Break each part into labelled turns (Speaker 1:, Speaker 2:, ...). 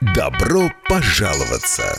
Speaker 1: Добро пожаловаться!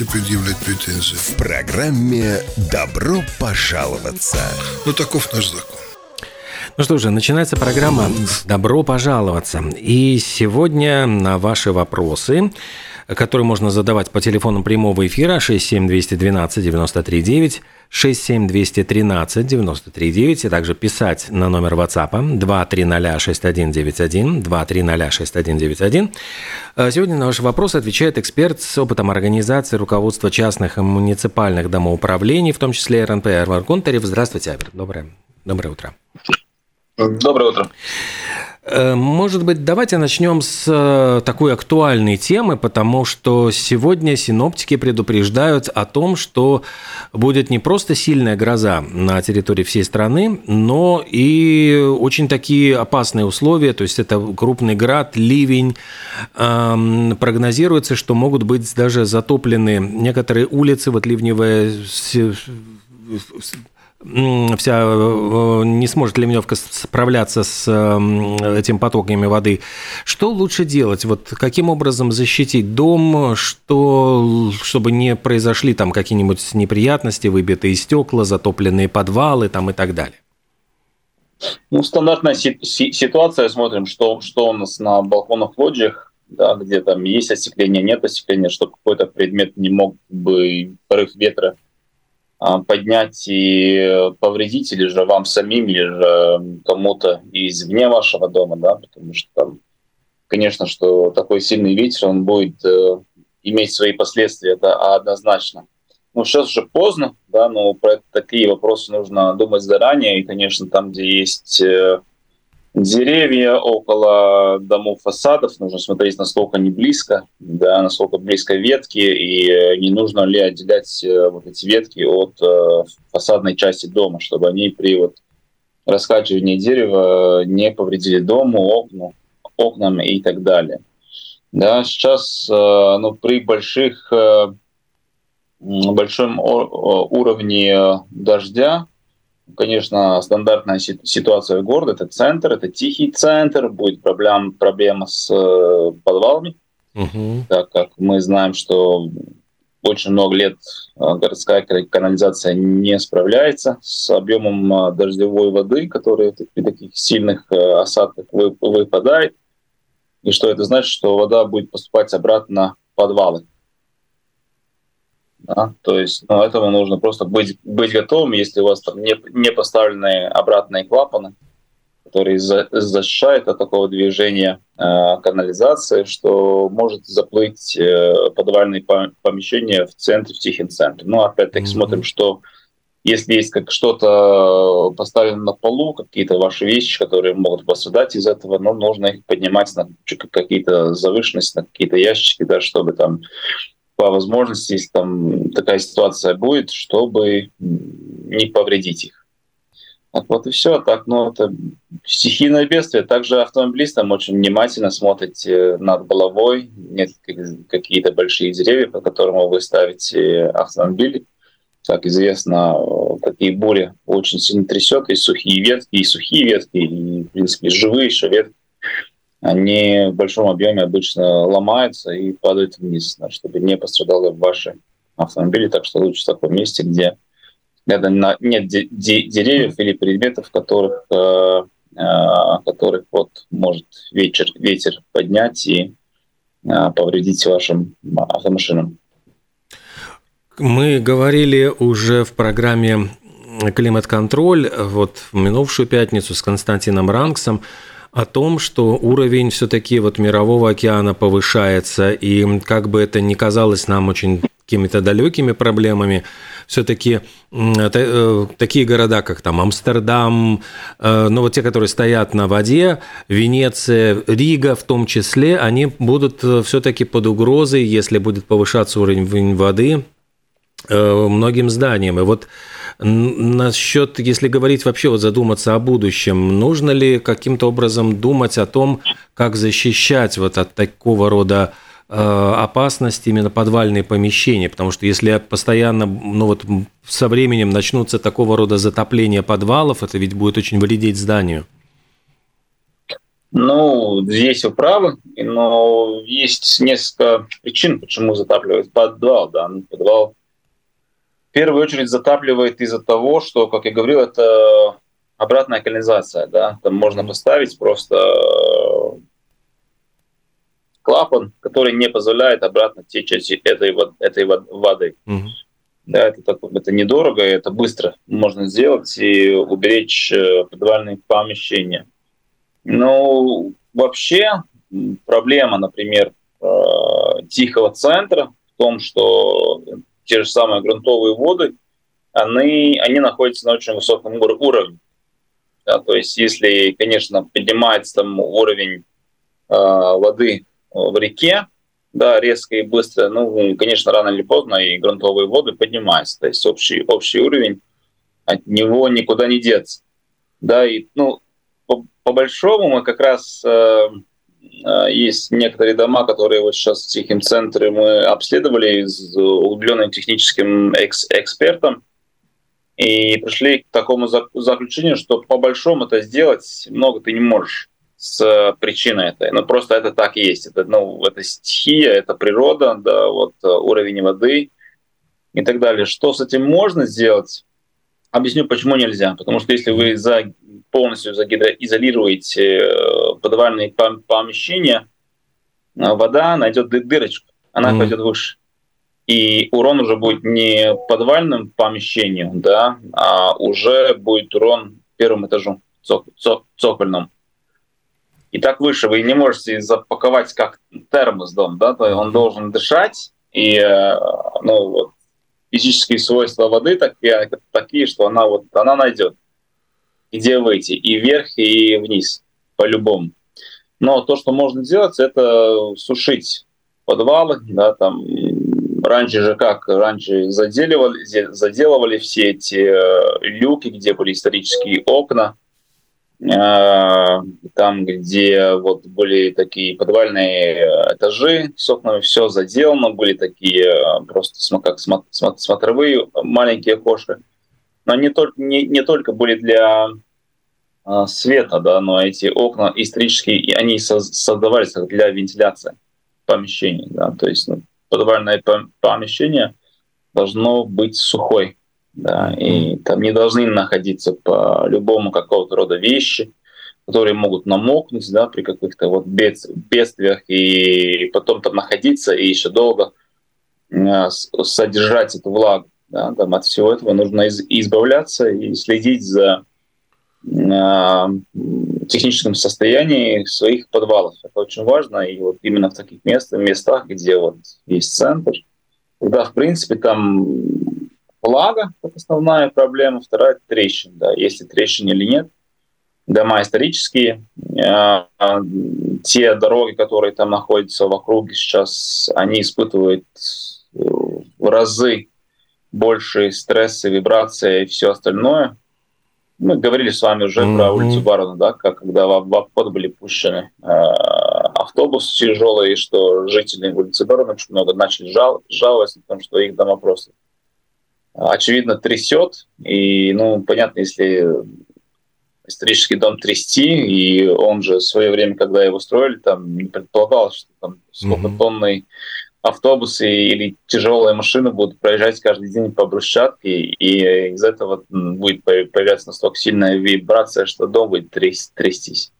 Speaker 2: предъявлять претензии?
Speaker 1: В программе «Добро пожаловаться».
Speaker 2: Ну, таков наш закон.
Speaker 3: Ну что же, начинается программа «Добро пожаловаться». И сегодня на ваши вопросы, которые можно задавать по телефону прямого эфира 67212-93-9, 67213-93-9, и также писать на номер WhatsApp 2306191, 2306191. Э, Сегодня на ваши вопросы отвечает эксперт с опытом организации руководства частных и муниципальных домоуправлений, в том числе РНП Эрвар Гонтарев. Здравствуйте, Айвер. Доброе, доброе утро.
Speaker 4: Доброе утро.
Speaker 3: Э, Может быть, давайте начнем с э, такой актуальной темы, потому что сегодня синоптики предупреждают о том, что будет не просто сильная гроза на территории всей страны, но и очень такие опасные условия, то есть это крупный град, ливень. Эм, Прогнозируется, что могут быть даже затоплены некоторые улицы, вот ливневая вся э, не сможет ливневка справляться с м, этим потоками воды. Что лучше делать? Вот каким образом защитить дом, что, чтобы не произошли там какие-нибудь неприятности, выбитые стекла, затопленные подвалы там и так далее?
Speaker 4: Ну, стандартная си- си- ситуация, смотрим, что, что у нас на балконах, лоджиях, да, где там есть остекление, нет остекления, что какой-то предмет не мог бы порыв ветра поднять и повредить, или же вам самим, или же кому-то извне вашего дома, да, потому что там, конечно, что такой сильный ветер, он будет э, иметь свои последствия, это однозначно. Ну, сейчас уже поздно, да, но про такие вопросы нужно думать заранее. И, конечно, там, где есть э, деревья около домов фасадов, нужно смотреть, насколько они близко, да, насколько близко ветки, и не нужно ли отделять э, вот эти ветки от э, фасадной части дома, чтобы они при вот раскачивании дерева не повредили дому, окну, окнам и так далее. Да, сейчас э, ну, при больших большом уровне дождя, конечно, стандартная си- ситуация в городе, это центр, это тихий центр, будет проблем, проблема с э, подвалами,
Speaker 3: Мгм.
Speaker 4: так как мы знаем, что очень много лет э, городская канализация не справляется с объемом э, дождевой воды, которая при таких сильных осадках вы- выпадает. И что это значит, что вода будет поступать обратно в подвалы. Да? То есть ну, этому нужно просто быть, быть готовым, если у вас там не, не поставлены обратные клапаны, которые за- защищают от такого движения э, канализации, что может заплыть э, подвальные по- помещения в центре, в тихом центре. Ну, опять-таки,
Speaker 3: Мгм.
Speaker 4: смотрим, что если есть как что-то поставлено на полу, какие-то ваши вещи, которые могут пострадать из этого, ну, нужно их поднимать на какие-то завышенности, на какие-то ящики, да, чтобы там по возможности, если там такая ситуация будет, чтобы не повредить их. Так вот и все. Так, ну, это стихийное бедствие. Также автомобилистам очень внимательно смотрите над головой. Нет как- какие-то большие деревья, по которым вы ставите автомобили. Как известно, э, такие бури очень сильно трясет, и сухие ветки, и сухие ветки, и, в принципе, живые еще ветки. Они в большом объеме обычно ломаются и падают вниз, чтобы не пострадало ваши автомобили. Так что лучше в таком месте, где нет де- де- деревьев или предметов, которых, э, э, которых вот может ветер, ветер поднять и повредить вашим автомашинам.
Speaker 3: Мы говорили уже в программе «Климат-контроль» вот в минувшую пятницу с Константином Ранксом о том, что уровень все-таки вот мирового океана повышается, и как бы это ни казалось нам очень какими-то далекими проблемами, все-таки э, такие города, как там Амстердам, э, ну вот те, которые стоят на воде, Венеция, Рига в том числе, они будут э, все-таки под угрозой, если будет повышаться уровень воды многим зданиям. И вот насчет, если говорить вообще, вот задуматься о будущем, нужно ли каким-то образом думать о том, как защищать вот от такого рода э, опасности именно подвальные помещения, потому что если постоянно, ну вот со временем начнутся такого рода затопления подвалов, это ведь будет очень вредить зданию.
Speaker 4: Ну, здесь вы правы, но есть несколько причин, почему затапливают подвал. Да. Ну, подвал в первую очередь затапливает из-за того, что, как я говорил, это обратная канализация. Да? Там можно поставить просто э, клапан, который не позволяет обратно течь этой, этой воды. Угу. Да, это, так, это недорого, это быстро можно сделать и уберечь э, подвальные помещения. Но вообще проблема, например, э, тихого центра в том, что те же самые грунтовые воды, они, они находятся на очень высоком уровне. Да, то есть если, конечно, поднимается там уровень э, воды в реке, да, резко и быстро, ну, конечно, рано или поздно и грунтовые воды поднимаются, то есть общий, общий уровень, от него никуда не деться. Да, и, ну, по, по большому мы как раз э, есть некоторые дома, которые вот сейчас в Тихом центре мы обследовали с углубленным техническим экс экспертом и пришли к такому заключению, что по большому это сделать много ты не можешь с причиной этой. Ну, просто это так есть. Это, ну, это стихия, это природа, да, вот э, уровень воды и так далее. Что с этим можно сделать? Объясню, почему нельзя. Потому что если вы за полностью загидроизолировать э, подвальные помещения, э, вода найдет дырочку, она mm. пойдет выше. И урон уже будет не подвальным помещению, да, а уже будет урон первым этажу, цок, цок, цокольным. И так выше вы не можете запаковать как термос дом, да, то он должен дышать, и э, ну, вот, физические свойства воды такие, что она вот она найдет где выйти, и вверх, и вниз, по-любому. Но то, что можно делать, это сушить подвалы, да, там раньше же как, раньше заделывали, заделывали все эти э, люки, где были исторические окна, там, где вот были такие подвальные этажи с окнами, все заделано, были такие э, просто как смотровые маленькие окошки. Но не только, не, не только были для э, света, да, но эти окна исторические, они создавались для вентиляции помещений, да, то есть ну, подвальное помещение должно быть сухой, да, и там не должны находиться по любому какого-то рода вещи, которые могут намокнуть, да, при каких-то вот бедствиях, и потом там находиться и еще долго э, содержать эту влагу. Да, там от всего этого нужно избавляться и следить за э, техническом состоянии своих подвалов. Это очень важно. И вот именно в таких местах, местах, где вот есть центр, когда, в принципе, там влага – это основная проблема, вторая – трещина. Да, есть ли трещина или нет. Дома исторические, э, те дороги, которые там находятся в округе сейчас, они испытывают в разы больше стресса, вибрация и все остальное. Мы говорили с вами уже mm-hmm. про улицу Барона, да, как когда в, в обход были пущены э, автобусы тяжелые, что жители улицы Барона очень много начали жал, жаловаться о том, что их дома просто очевидно трясет. И, ну, понятно, если исторический дом трясти, и он же в свое время, когда его строили, там не предполагал, что там сколько mm-hmm. автобусы или тяжелые машины будут проезжать каждый день по брусчатке, и из этого будет появляться настолько сильная вибрация, что дом будет трястись.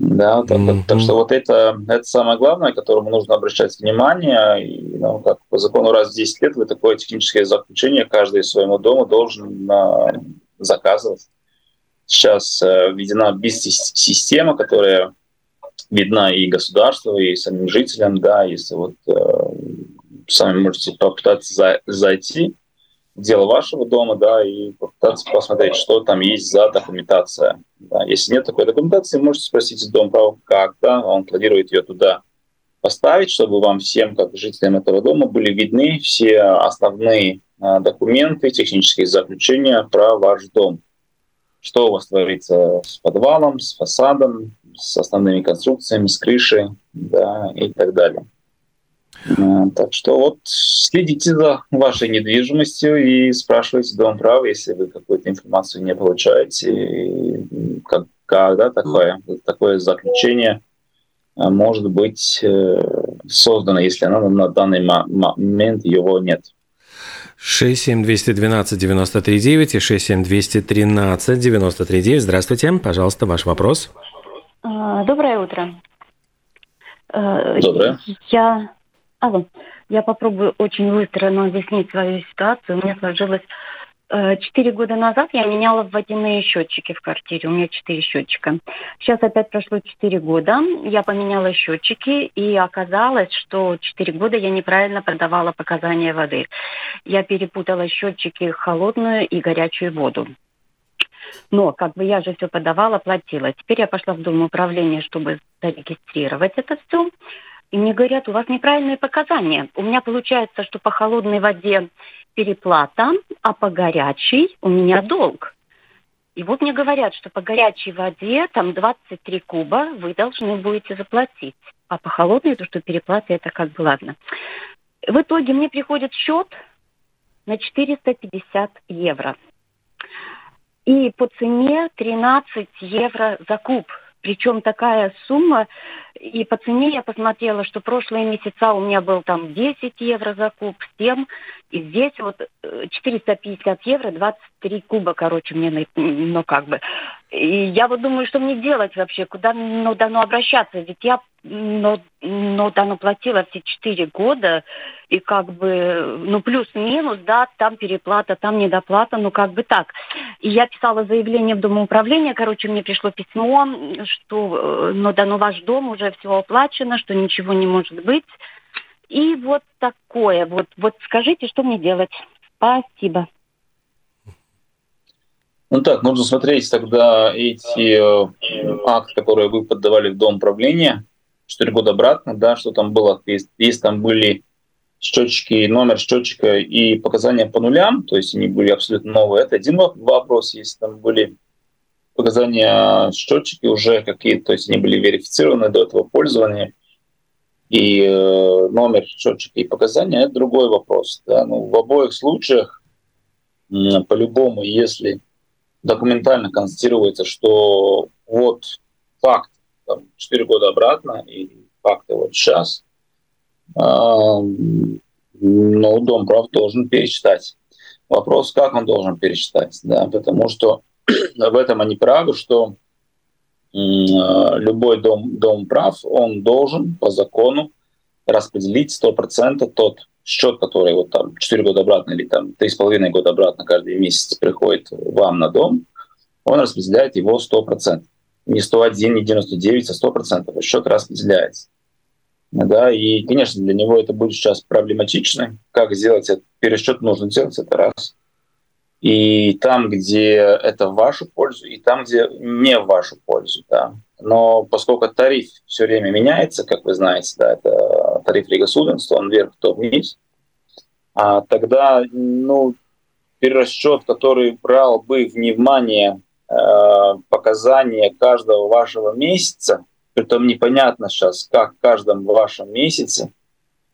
Speaker 4: Да, так, mm-hmm. так что вот это, это самое главное, которому нужно обращать внимание. И, ну, как по закону раз в 10 лет вы такое техническое заключение каждый своему дому должен э, заказывать. Сейчас э, введена бизнес-система, которая видна и государству, и самим жителям, да, если вот э, сами можете попытаться за, зайти дело вашего дома, да, и попытаться посмотреть, что там есть за документация. Да. Если нет такой документации, можете спросить дом права, как, да, он планирует ее туда поставить, чтобы вам всем, как жителям этого дома, были видны все основные э, документы, технические заключения про ваш дом. Что у вас творится с подвалом, с фасадом, с основными конструкциями, с крышей да, и так далее. Э, так что вот следите за вашей недвижимостью и спрашивайте дом права, если вы какую-то информацию не получаете, как, когда такое, такое заключение э, может быть э, создано, если оно на данный момент его нет.
Speaker 3: 67212-93-9 и 67213-93-9. Здравствуйте, пожалуйста, ваш вопрос.
Speaker 5: А, доброе утро.
Speaker 4: Доброе.
Speaker 5: Я Алло. Я попробую очень быстро но объяснить свою ситуацию. У меня сложилось э, Четыре года назад я меняла водяные счетчики в квартире. У меня четыре счетчика. Сейчас опять прошло четыре года. Я поменяла счетчики, и оказалось, что четыре года я неправильно продавала показания воды. Я перепутала счетчики холодную и горячую воду. Но как бы я же все подавала, платила. Теперь я пошла в Дом управления, чтобы зарегистрировать это все. И мне говорят, у вас неправильные показания. У меня получается, что по холодной воде переплата, а по горячей у меня долг. И вот мне говорят, что по горячей воде там 23 куба вы должны будете заплатить. А по холодной, то, что переплата, это как бы ладно. В итоге мне приходит счет на 450 евро. И по цене 13 евро за куб. Причем такая сумма, и по цене я посмотрела, что прошлые месяца у меня был там 10 евро за куб, 7, и здесь вот 450 э, евро, 23 куба, короче, мне, ну как бы. И я вот думаю, что мне делать вообще, куда ну, дано обращаться, ведь я но, но дано платила все 4 года, и как бы, ну плюс-минус, да, там переплата, там недоплата, ну как бы так. И я писала заявление в Домоуправление, короче, мне пришло письмо, что, э, ну да, ну ваш дом уже все оплачено, что ничего не может быть. И вот такое. Вот, вот скажите, что мне делать? Спасибо.
Speaker 4: Ну так, нужно смотреть тогда эти э, акты, которые вы подавали в Дом управления 4 года обратно, да, что там было, если, если там были счетчики, номер счетчика и показания по нулям, то есть они были абсолютно новые, это один вопрос, если там были показания счетчики уже какие-то, то есть они были верифицированы до этого пользования, и э, номер счетчика и показания – это другой вопрос. Да? Ну, в обоих случаях, э, по-любому, если документально констатируется, что вот факт там, 4 года обратно и факты вот сейчас, э, ну, Дом прав должен пересчитать. Вопрос, как он должен пересчитать, да, потому что в этом они правы, что Э, любой дом, дом прав, он должен по закону распределить 100% тот счет, который вот там 4 года обратно или там 3,5 года обратно каждый месяц приходит вам на дом, он распределяет его 100%. Не 101, не 99, а 100%. Счет распределяется. Да, и, конечно, для него это будет сейчас проблематично. Как сделать этот пересчет нужно делать, это раз и там, где это в вашу пользу, и там, где не в вашу пользу. Да. Но поскольку тариф все время меняется, как вы знаете, да, это тариф Лига Суденства, он вверх, то вниз, а тогда ну, перерасчет, который брал бы внимание э, показания каждого вашего месяца, притом непонятно сейчас, как в каждом вашем месяце,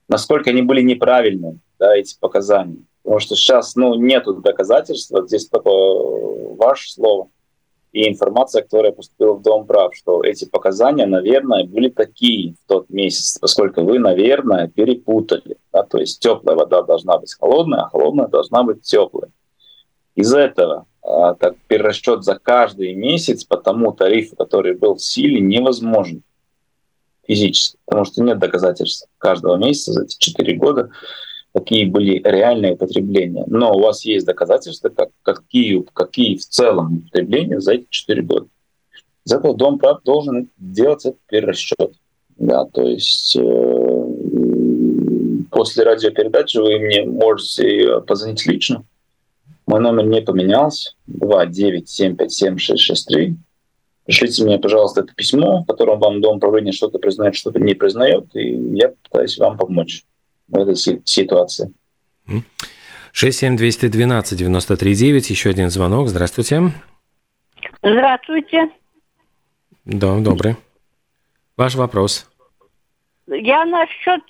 Speaker 4: насколько они были неправильны, да, эти показания. Потому что сейчас ну, нет доказательства, здесь только ваше слово и информация, которая поступила в Дом прав, что эти показания, наверное, были такие в тот месяц, поскольку вы, наверное, перепутали. Да? То есть теплая вода должна быть холодная, а холодная должна быть теплой. Из-за этого а, так, перерасчет за каждый месяц по тому тарифу, который был в силе, невозможен физически, потому что нет доказательств каждого месяца за эти 4 года, какие были реальные потребления. Но у вас есть доказательства, как, какие, какие в целом потребления за эти 4 года. Из этого Дом прав должен делать этот перерасчет. Да, то есть э, после радиопередачи вы мне можете позвонить лично. Мой номер не поменялся. 297576663. Пришлите мне, пожалуйста, это письмо, в котором вам Дом управления что-то признает, что-то не признает, и я пытаюсь вам помочь в этой ситуации.
Speaker 3: 67212-93-9, еще один звонок. Здравствуйте.
Speaker 6: Здравствуйте.
Speaker 3: Да, добрый. Ваш вопрос.
Speaker 6: Я насчет,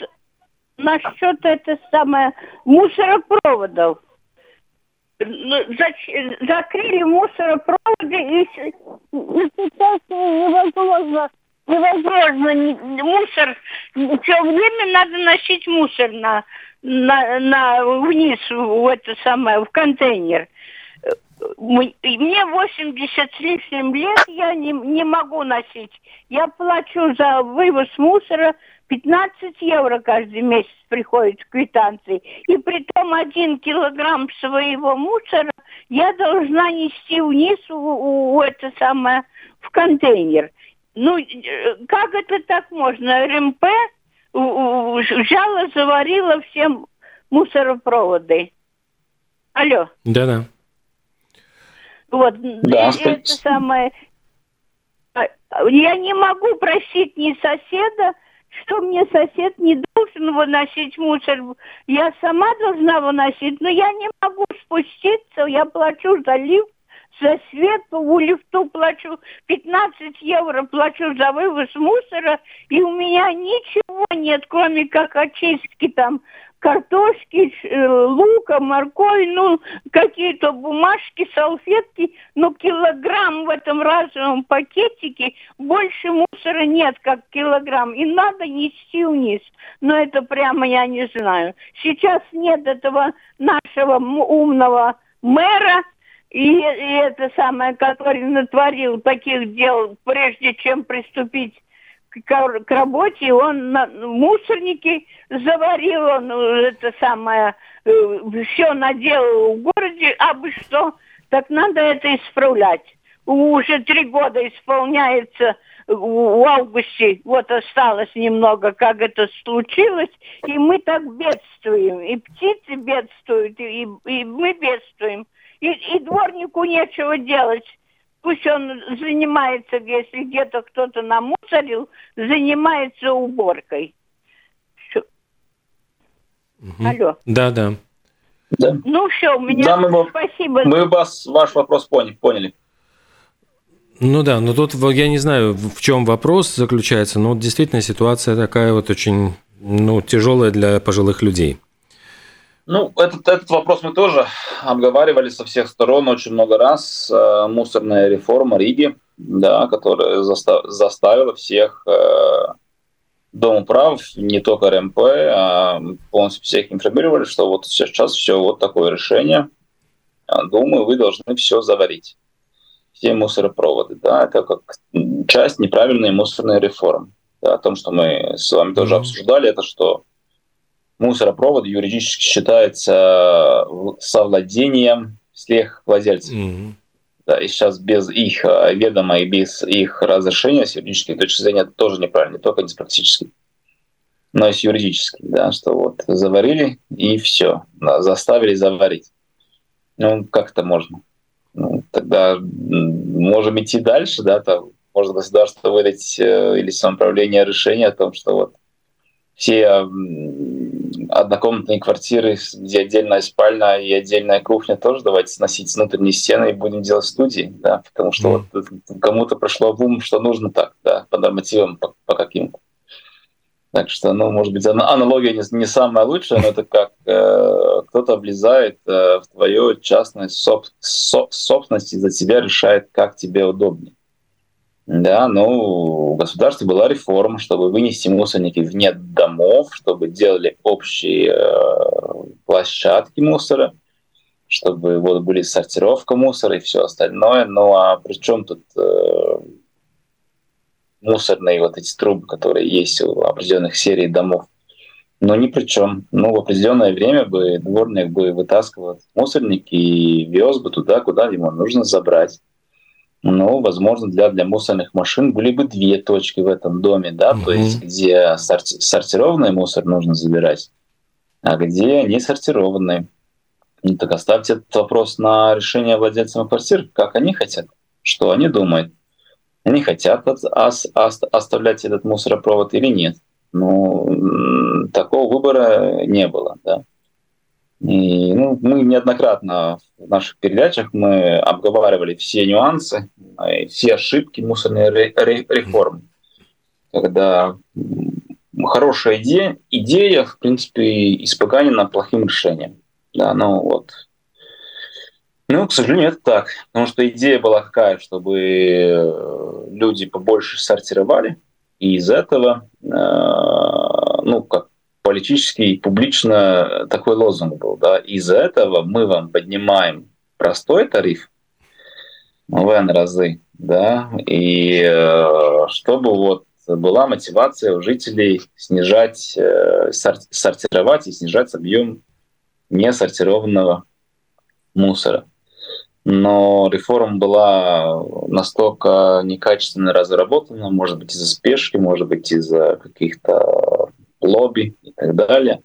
Speaker 6: насчет это самое мусоропроводов. Ну, закрыли мусоропроводы и, и сейчас невозможно невозможно мусор все время надо носить мусор на на, на вниз в это самое в контейнер мне 80 с лишним лет, я не, не могу носить. Я плачу за вывоз мусора 15 евро каждый месяц приходит в квитанции. И при том один килограмм своего мусора я должна нести вниз в, в, в это самое, в контейнер. Ну, как это так можно? РМП взяла, заварила всем мусоропроводы. Алло.
Speaker 3: Да-да.
Speaker 6: Вот, да, это самое... А, я не могу просить ни соседа, что мне сосед не должен выносить мусор. Я сама должна выносить, но я не могу спуститься, я плачу за лифт, за свет, у лифту плачу 15 евро, плачу за вывоз мусора, и у меня ничего нет, кроме как очистки там картошки, э, лука, морковь, ну, какие-то бумажки, салфетки, но килограмм в этом разовом пакетике больше мусора нет, как килограмм, и надо нести вниз. Но это прямо я не знаю. Сейчас нет этого нашего умного мэра, и, и это самое, который натворил таких дел, прежде чем приступить к, работе, он на мусорники заварил, он э, это самое, э, все наделал в городе, а бы что, так надо это исправлять. Уже три года исполняется в августе, вот осталось немного, как это случилось, и мы так бедствуем, и птицы бедствуют, и, и мы бедствуем, и, и дворнику нечего делать Пусть он занимается, если где-то кто-то намусорил, занимается уборкой. Все.
Speaker 3: Угу. Алло. Да, да.
Speaker 4: Да.
Speaker 6: Ну все, у меня да,
Speaker 4: мы,
Speaker 6: спасибо.
Speaker 4: Мы вас ваш вопрос поняли. поняли.
Speaker 3: Ну да, но тут я не знаю, в чем вопрос заключается, но действительно ситуация такая вот очень ну, тяжелая для пожилых людей.
Speaker 4: Ну, этот, этот вопрос мы тоже обговаривали со всех сторон очень много раз. Э, мусорная реформа Риги, да, которая застав, заставила всех э, домоправ, не только РМП, а полностью всех информировали, что вот сейчас все вот такое решение. Думаю, вы должны все заварить. Все мусоропроводы. Да, это как часть неправильной мусорной реформы. Да, о том, что мы с вами тоже mm-hmm. обсуждали, это что мусоропровод юридически считается совладением всех владельцев. Mm-hmm. Да, и сейчас без их э, ведома и без их разрешения с юридической точки зрения это тоже неправильно, не только не с практической, но и с юридической, да, что вот заварили и все, да, заставили заварить. Ну, как это можно? Ну, тогда можем идти дальше, да, там может государство выдать э, или самоуправление решение о том, что вот все однокомнатные квартиры, где отдельная спальня и отдельная кухня тоже давайте сносить с внутренней стены и будем делать студии, да, потому что mm. вот кому-то пришло в ум, что нужно так, да, по нормативам, по, по каким-то. Так что, ну, может быть, аналогия не, не самая лучшая, но это как э, кто-то влезает э, в твою частную соб, соб, собственность и за тебя решает, как тебе удобнее. Да, ну, у государства была реформа, чтобы вынести мусорники вне домов, чтобы делали общие э, площадки мусора, чтобы вот были сортировка мусора и все остальное. Ну а при чем тут э, мусорные вот эти трубы, которые есть у определенных серий домов? Но ни при чем. Ну, в определенное время бы дворник бы вытаскивал мусорник и вез бы туда, куда ему нужно забрать. Ну, возможно, для, для мусорных машин были бы две точки в этом доме, да, mm-hmm. то есть где сорти- сортированный мусор нужно забирать, а где не сортированный. Ну, так оставьте этот вопрос на решение владельцам квартир, как они хотят, что они думают. Они хотят от, ос, ос, оставлять этот мусоропровод или нет. Ну, такого выбора не было, да. И, ну, мы неоднократно в наших передачах мы обговаривали все нюансы, все ошибки мусорной реформы. Когда хорошая идея, идея, в принципе, испоганена плохим решением. Да, ну вот. Ну, к сожалению, это так. Потому что идея была какая, чтобы люди побольше сортировали, и из этого, э, ну, как политически и публично такой лозунг был. Да? Из-за этого мы вам поднимаем простой тариф в N разы, да, и э, чтобы вот была мотивация у жителей снижать, э, сортировать и снижать объем несортированного мусора. Но реформа была настолько некачественно разработана, может быть, из-за спешки, может быть, из-за каких-то лобби так далее.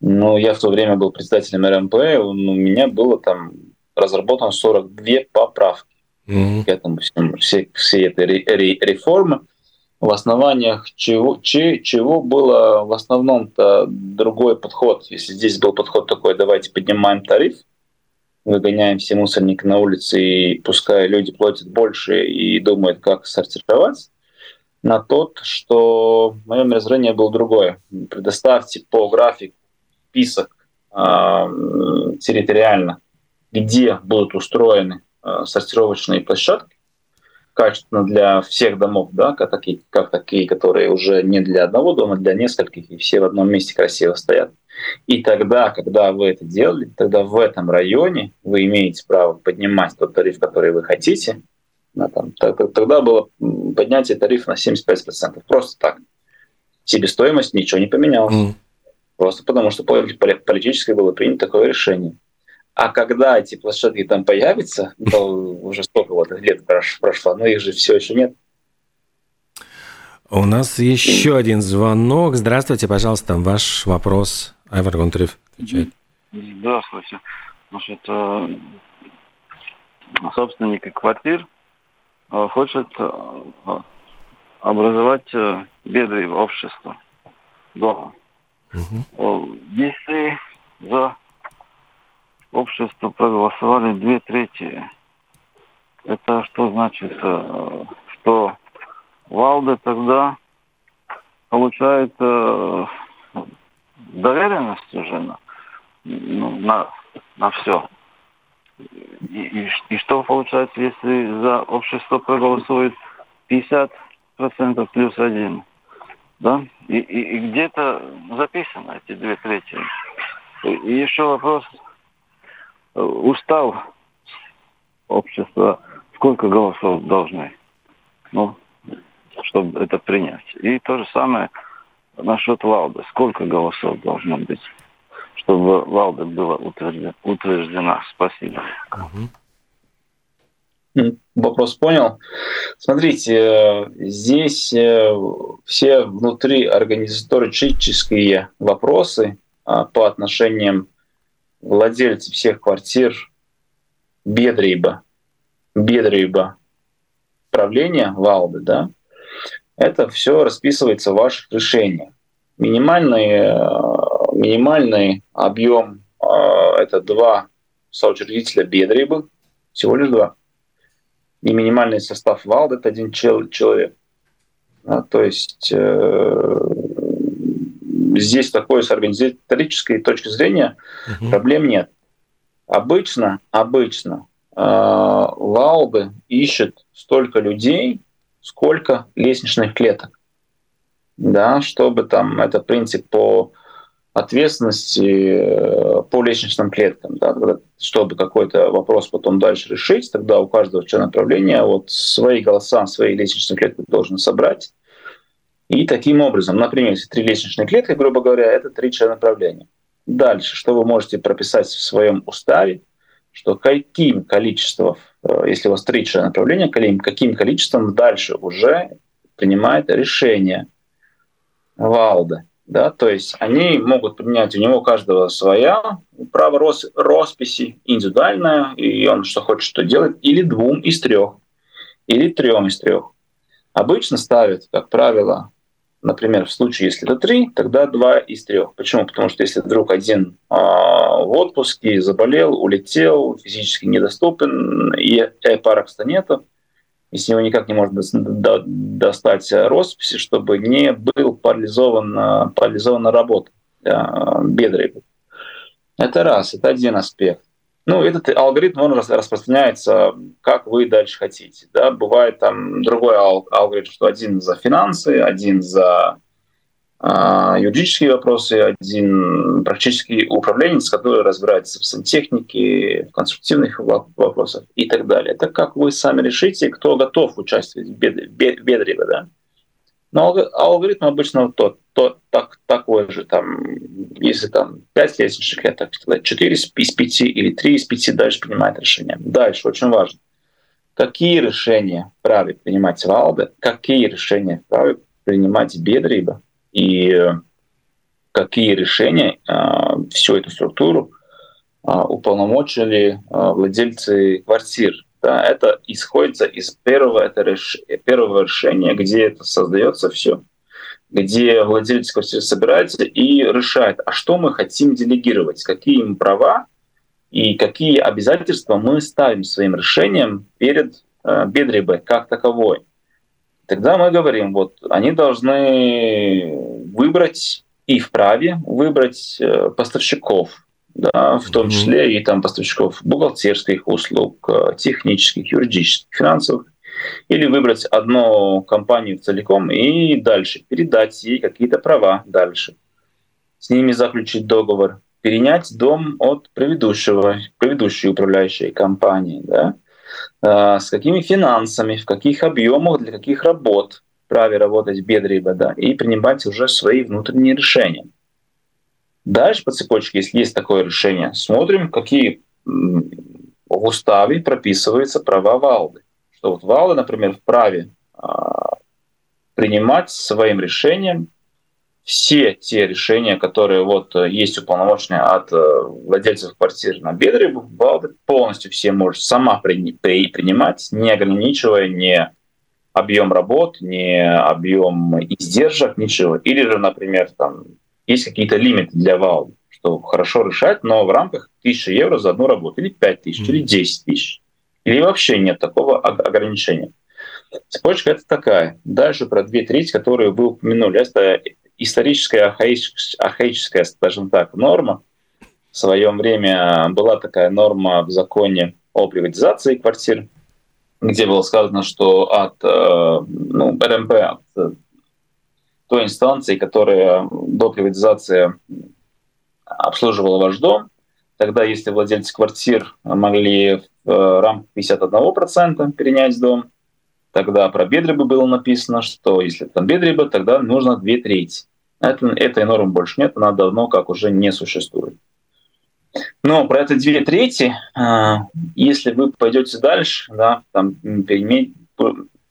Speaker 4: Но я в то время был председателем РМП, у меня было там разработано 42 поправки mm-hmm. к этому всему, всей, всей этой реформы, в основаниях чего, че, чего было в основном-то другой подход. Если здесь был подход такой, давайте поднимаем тариф, выгоняем все мусорники на улице, и пускай люди платят больше и думают, как сортировать, на тот, что мое мировоззрение было другое. Предоставьте по графику список э, территориально, где будут устроены э, сортировочные площадки, качественно для всех домов, да, как такие, как такие, которые уже не для одного дома, для нескольких, и все в одном месте красиво стоят. И тогда, когда вы это делали, тогда в этом районе вы имеете право поднимать тот тариф, который вы хотите, там, тогда было поднятие тарифа на 75%. Просто так. Себестоимость ничего не поменялась. Mm. Просто потому, что политически было принято такое решение. А когда эти площадки там появятся, то уже сколько вот лет прошло, но их же все еще нет.
Speaker 3: У нас еще один звонок. Здравствуйте, пожалуйста, ваш вопрос. Айвар Гонтарев отвечает.
Speaker 7: Здравствуйте. Значит, э, собственники квартир хочет э, образовать э, беды общества дома. Угу. Если за общество проголосовали две трети, это что значит? Что Валда тогда получает доверенность уже на, ну, на, на все. И, и, что получается, если за общество проголосует 50% плюс один? Да? И, и, и где-то записано эти две трети. И еще вопрос. Устав общества, сколько голосов должны? Ну, чтобы это принять. И то же самое насчет Лауда. Сколько голосов должно быть? Чтобы Валда была утверждена. утверждена. Спасибо.
Speaker 4: Вопрос понял. Смотрите, э, здесь э, все внутри организаторические вопросы а, по отношениям владельцев всех квартир Бедриба, Бедриба правления Валды, да, это все расписывается в ваших решениях. Минимальные э, минимальный объем э, это два соучредителя Бедрибы, всего лишь два. И минимальный состав ВАЛД это один чел- человек. А, то есть э, здесь такой с организаторической точки зрения угу. проблем нет. Обычно, обычно э, ВАЛДы ищут столько людей, сколько лестничных клеток. Да, чтобы там это принцип по ответственности э, по лестничным клеткам. Да, чтобы какой-то вопрос потом дальше решить, тогда у каждого члена правления вот свои голоса, свои лестничные клетки должен собрать. И таким образом, например, если три лестничные клетки, грубо говоря, это три члена правления. Дальше, что вы можете прописать в своем уставе, что каким количеством, э, если у вас три члена правления, каким количеством дальше уже принимает решение Валда. Да, то есть они могут принять, у него каждого своя право рос, росписи индивидуальное, и он что хочет, что делает, или двум из трех, или трем из трех. Обычно ставят, как правило, например, в случае, если это три, тогда два из трех. Почему? Потому что если вдруг один э, в отпуске заболел, улетел, физически недоступен, и парокста нету, и с него никак не можно достать росписи, чтобы не был парализован, парализована работа бедрой. Это раз, это один аспект. Ну, этот алгоритм, он распространяется, как вы дальше хотите. Да? Бывает там другой алгоритм, что один за финансы, один за юридические вопросы, один практически управленец, который разбирается в сантехнике, в конструктивных вопросах и так далее. Это как вы сами решите, кто готов участвовать в бедре, да? Но алгоритм обычно тот, тот так, такой же. Там, если там 5 лестничных клеток, тогда 4 из 5 или 3 из 5 дальше принимает решение. Дальше очень важно. Какие решения вправе принимать Валбе, какие решения вправе принимать Бедриба, и какие решения э, всю эту структуру э, уполномочили владельцы квартир. Да, это исходится из первого, это реш, первого решения, где это создается все, где владелец квартиры собирается и решает, а что мы хотим делегировать, какие им права и какие обязательства мы ставим своим решением перед э, Бедрибой как таковой. Тогда мы говорим, вот они должны выбрать и вправе выбрать э, поставщиков, да, в том числе и там поставщиков бухгалтерских услуг, э, технических, юридических, финансовых, или выбрать одну компанию целиком и дальше передать ей какие-то права дальше, с ними заключить договор, перенять дом от предыдущего, предыдущей управляющей компании, да, с какими финансами, в каких объемах, для каких работ праве работать бедриба, да, и принимать уже свои внутренние решения. Дальше по цепочке, если есть такое решение, смотрим, какие в уставе прописываются права Валды. Что вот Валда, например, вправе а, принимать своим решением все те решения, которые вот э, есть уполномоченные от э, владельцев квартир на Бедре, полностью все может сама принимать, не ограничивая ни объем работ, ни объем издержек, ничего. Или же, например, там есть какие-то лимиты для ВАЛ, что хорошо решать, но в рамках 1000 евро за одну работу, или 5 тысяч, mm-hmm. или 10 тысяч. Или вообще нет такого ограничения. Цепочка это такая. Дальше про две трети, которые вы упомянули. Это историческая, архаическая, архаическая, скажем так, норма. В свое время была такая норма в законе о приватизации квартир, где было сказано, что от э, ну, РМП, от э, той инстанции, которая до приватизации обслуживала ваш дом, тогда если владельцы квартир могли в э, рамках 51% перенять дом, тогда про Бедриба было написано, что если там Бедриба, тогда нужно две трети. Это, этой нормы больше нет, она давно как уже не существует. Но про это две трети, а, если вы пойдете дальше, да, там,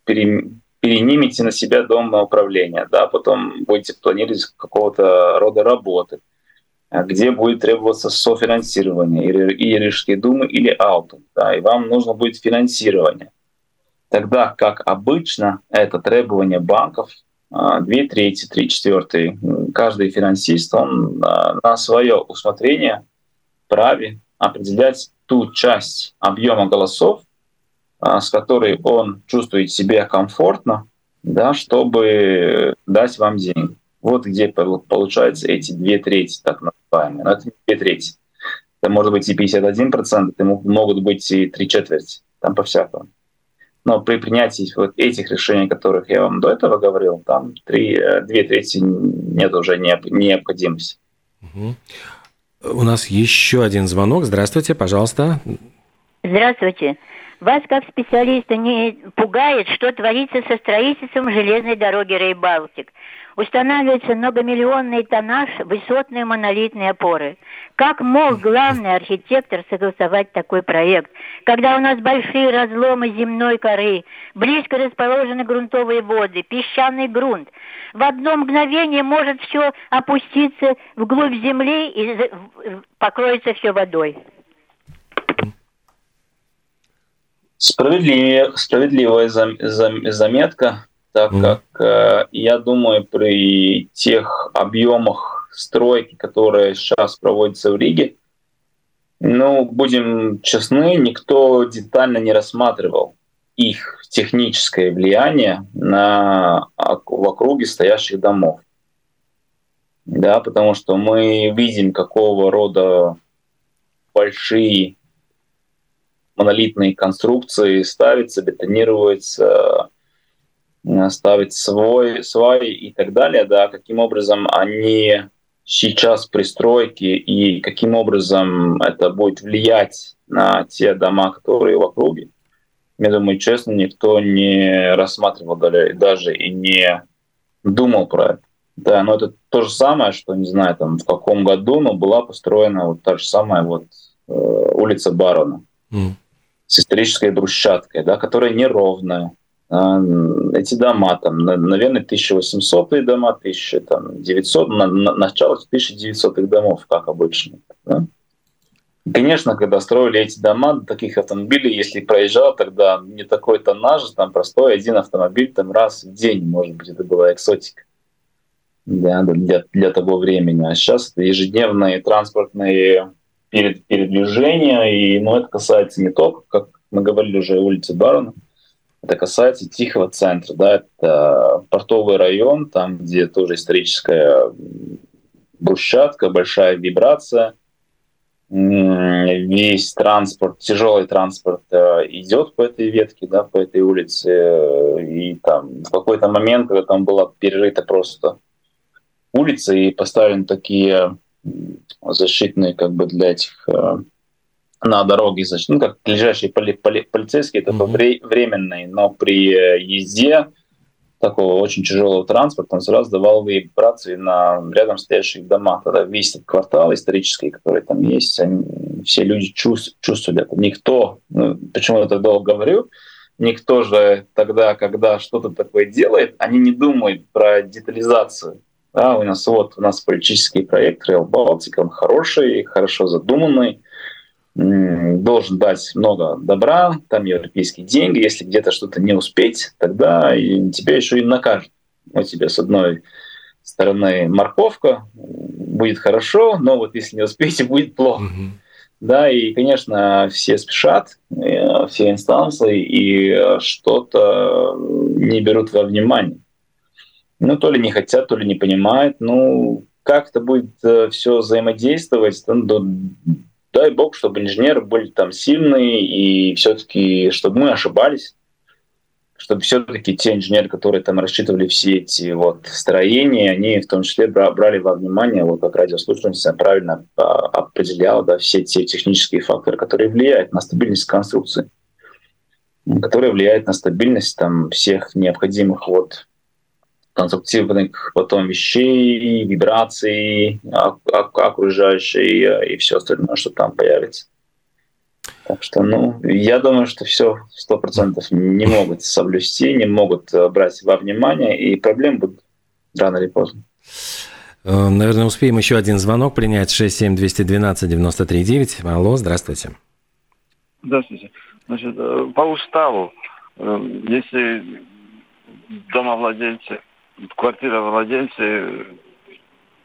Speaker 4: перенимете на себя дом на управление, да, потом будете планировать какого-то рода работы, а, где будет требоваться софинансирование или, Рижские думы, или аутум, да, и вам нужно будет финансирование. Тогда, как обычно, это требование банков, две трети, три четвертые. Каждый финансист, он а, на свое усмотрение праве определять ту часть объема голосов, а, с которой он чувствует себя комфортно, да, чтобы дать вам деньги. Вот где получаются эти две трети, так называемые. Но это не две трети. Это может быть и 51%, это могут быть и три четверти. Там по-всякому. Но при принятии вот этих решений, о которых я вам до этого говорил, там три, э, две трети нет уже необходимости.
Speaker 3: Угу. У нас еще один звонок. Здравствуйте, пожалуйста.
Speaker 8: Здравствуйте. Вас, как специалиста, не пугает, что творится со строительством железной дороги Рейбалтик? Устанавливается многомиллионный тоннаж, высотные монолитные опоры. Как мог главный архитектор согласовать такой проект, когда у нас большие разломы земной коры, близко расположены грунтовые воды, песчаный грунт? В одно мгновение может все опуститься вглубь земли и покроется все водой.
Speaker 4: Справедливая, справедливая заметка, так mm. как э, я думаю, при тех объемах стройки, которые сейчас проводятся в Риге, ну, будем честны, никто детально не рассматривал их техническое влияние на в округе стоящих домов. Да, потому что мы видим, какого рода большие монолитные конструкции ставятся, бетонируются, э, ставить свой, сваи и так далее, да, каким образом они сейчас при стройке и каким образом это будет влиять на те дома, которые в округе. Я думаю, честно, никто не рассматривал даже и не думал про это. Да, но это то же самое, что, не знаю, там в каком году, но была построена вот та же самая вот э, улица Барона. Mm с исторической брусчаткой, да, которая неровная. А, эти дома, там, наверное, 1800-е дома, 1900, на, на, начало 1900-х домов, как обычно. Да? Конечно, когда строили эти дома, таких автомобилей, если проезжал, тогда не такой тоннаж, там простой один автомобиль там раз в день, может быть, это была эксотика да, для, для того времени. А сейчас это ежедневные транспортные передвижения, и ну, это касается не только, как мы говорили уже, улицы Барона, это касается Тихого центра, да, это портовый район, там, где тоже историческая брусчатка, большая вибрация, весь транспорт, тяжелый транспорт э, идет по этой ветке, да, по этой улице, и там в какой-то момент, когда там была перерыта просто улица и поставлены такие защитные как бы для этих э, на дороге, значит, ну, как лежащие поли, поли, полицейские, это mm-hmm. временные, но при э, езде такого очень тяжелого транспорта он сразу давал вибрации на рядом стоящих домах. Тогда весь этот квартал исторический, который там есть, они, все люди чувств, чувствовали это. Никто, ну, почему я так долго говорю, никто же тогда, когда что-то такое делает, они не думают про детализацию. Да, у нас вот у нас политический проект Rail Baltic, он хороший, хорошо задуманный, должен дать много добра, там европейские деньги. Если где-то что-то не успеть, тогда тебя еще и накажут. У тебя с одной стороны морковка, будет хорошо, но вот если не успеете, будет плохо. Mm-hmm. Да, и, конечно, все спешат, э, все инстанции, и что-то не берут во внимание ну, то ли не хотят, то ли не понимают. Ну, как это будет э, все взаимодействовать, ну, дай бог, чтобы инженеры были там сильные, и все-таки, чтобы мы ошибались, чтобы все-таки те инженеры, которые там рассчитывали все эти вот строения, они в том числе брали во внимание, вот как радиослушательница правильно а, определяла, да, все те технические факторы, которые влияют на стабильность конструкции, которые влияют на стабильность там всех необходимых вот конструктивных потом вещей, вибраций окружающей э, и все остальное, что там появится. Так что, ну, я думаю, что все сто процентов не могут соблюсти, не могут э, брать во внимание, и проблем будут рано или поздно.
Speaker 3: Э, наверное, успеем еще один звонок принять. 67212-93-9. Алло, здравствуйте.
Speaker 7: Здравствуйте. Значит, по уставу, если домовладельцы квартира владельцы,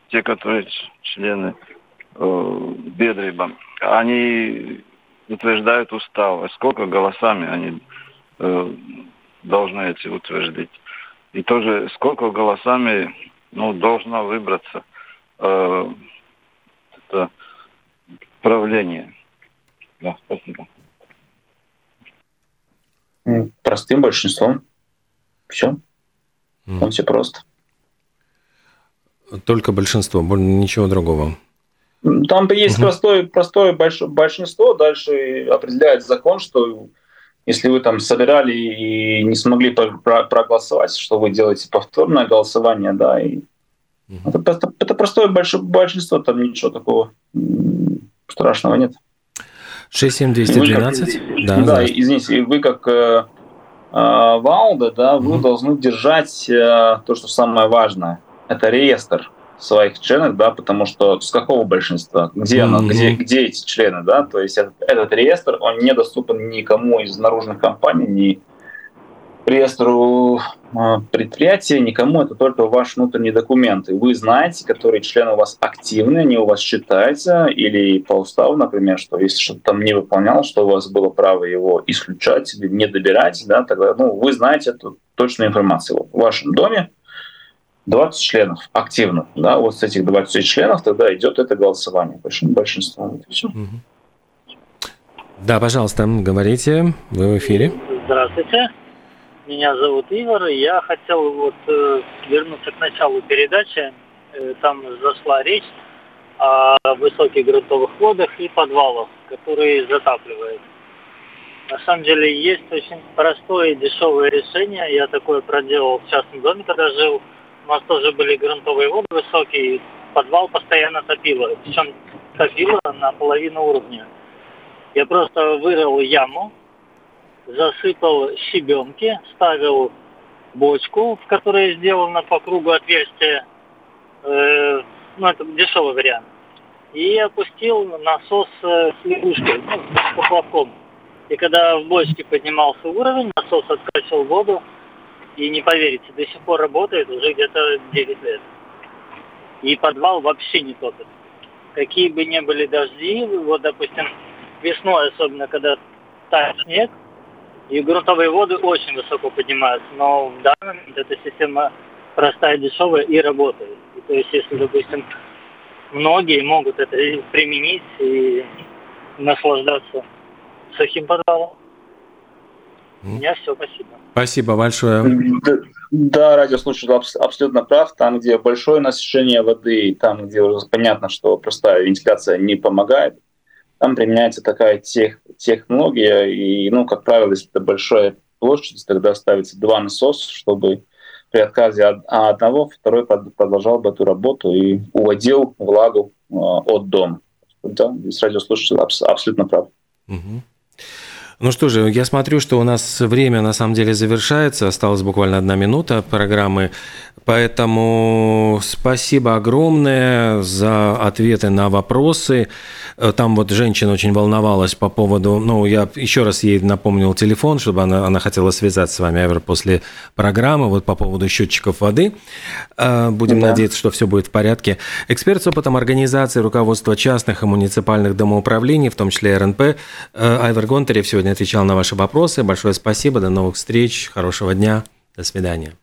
Speaker 7: те, которые члены э, Бедриба, они утверждают устав. Сколько голосами они э, должны эти утверждать? И тоже сколько голосами ну, должно выбраться э, это правление. Да, спасибо.
Speaker 4: Простым большинством. Все. Там все просто.
Speaker 3: Только большинство, ничего другого.
Speaker 4: Там есть угу. простое, простое большинство, дальше определяет закон, что если вы там собирали и не смогли проголосовать, что вы делаете повторное голосование, да, и угу. это, это простое большинство, там ничего такого страшного нет.
Speaker 3: 67212?
Speaker 4: Как, да, да, извините, вы как э, Валда, да, вы должны держать э, то, что самое важное. Это реестр своих членов, да, потому что с какого большинства, где mm-hmm. оно, где, где эти члены, да, то есть этот, этот реестр, он недоступен никому из наружных компаний, ни реестру а, предприятия, никому это только ваш внутренний документ. И вы знаете, которые члены у вас активны, они у вас считаются, или по уставу, например, что если что-то там не выполнял, что у вас было право его исключать или не добирать, да, тогда ну, вы знаете эту точную информацию. В вашем доме 20 членов активно. Да, вот с этих 20 членов тогда идет это голосование. Большинство. Все.
Speaker 3: Да, пожалуйста, говорите, вы в эфире.
Speaker 9: Здравствуйте. Меня зовут Игорь. Я хотел вот э, вернуться к началу передачи. Э, там зашла речь о высоких грунтовых водах и подвалах, которые затапливают. На самом деле есть очень простое и дешевое решение. Я такое проделал в частном доме, когда жил. У нас тоже были грунтовые воды высокие, подвал постоянно топило. Причем топило на половину уровня. Я просто вырыл яму, засыпал щебенки, ставил бочку, в которой сделано по кругу отверстие, э, ну это дешевый вариант, и опустил насос э, с лягушкой, ну, с поплавком. И когда в бочке поднимался уровень, насос откачивал воду, и не поверите, до сих пор работает уже где-то 9 лет. И подвал вообще не топит. Какие бы ни были дожди, вот, допустим, весной, особенно когда тает снег, и грунтовые воды очень высоко поднимаются. Но в данный момент эта система простая, дешевая и работает. И то есть, если, допустим, многие могут это применить и наслаждаться сухим подвалом. У меня все, спасибо.
Speaker 3: Спасибо большое.
Speaker 4: Да, да радиослушатель абсолютно прав. Там, где большое насыщение воды, там, где уже понятно, что простая вентиляция не помогает, там применяется такая тех, технология, и, ну, как правило, если это большая площадь, тогда ставится два насоса, чтобы при отказе от одного второй продолжал бы эту работу и уводил влагу э, от дома. Да, здесь радиослушатель абсолютно прав.
Speaker 3: Угу. Ну что же, я смотрю, что у нас время на самом деле завершается. Осталась буквально одна минута программы. Поэтому спасибо огромное за ответы на вопросы. Э, там вот женщина очень волновалась по поводу, ну, я еще раз ей напомнил телефон, чтобы она, она хотела связаться с вами, Эвер, после программы, вот по поводу счетчиков воды. Э, будем да. надеяться, что все будет в порядке. Эксперт с опытом организации руководства частных и муниципальных домоуправлений, в том числе РНП, э, Айвер Гонтарев отвечал на ваши вопросы. Большое спасибо, до новых встреч, хорошего дня, до свидания.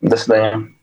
Speaker 4: До свидания.